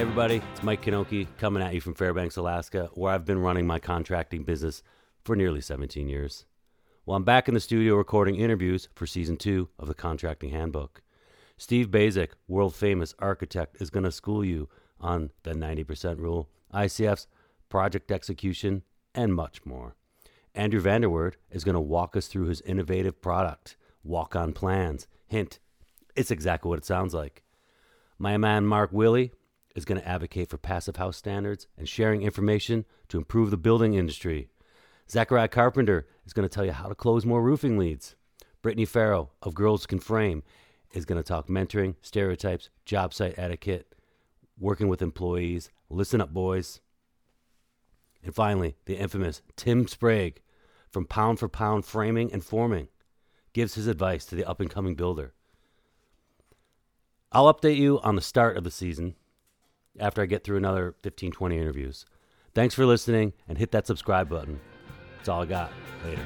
Hey everybody, it's Mike Knoche coming at you from Fairbanks, Alaska, where I've been running my contracting business for nearly 17 years. Well, I'm back in the studio recording interviews for season two of the Contracting Handbook. Steve Baczek, world famous architect, is going to school you on the 90% rule, ICF's project execution, and much more. Andrew Vanderwoord is going to walk us through his innovative product, Walk on Plans. Hint, it's exactly what it sounds like. My man Mark Willey is going to advocate for passive house standards and sharing information to improve the building industry. Zachariah Carpenter is going to tell you how to close more roofing leads. Brittany Farrow of Girls Can Frame is going to talk mentoring, stereotypes, job site etiquette, working with employees. Listen up, boys. And finally, the infamous Tim Sprague from Pound for Pound Framing and Forming gives his advice to the up and coming builder. I'll update you on the start of the season after I get through another 15, 20 interviews. Thanks for listening and hit that subscribe button. That's all I got. Later.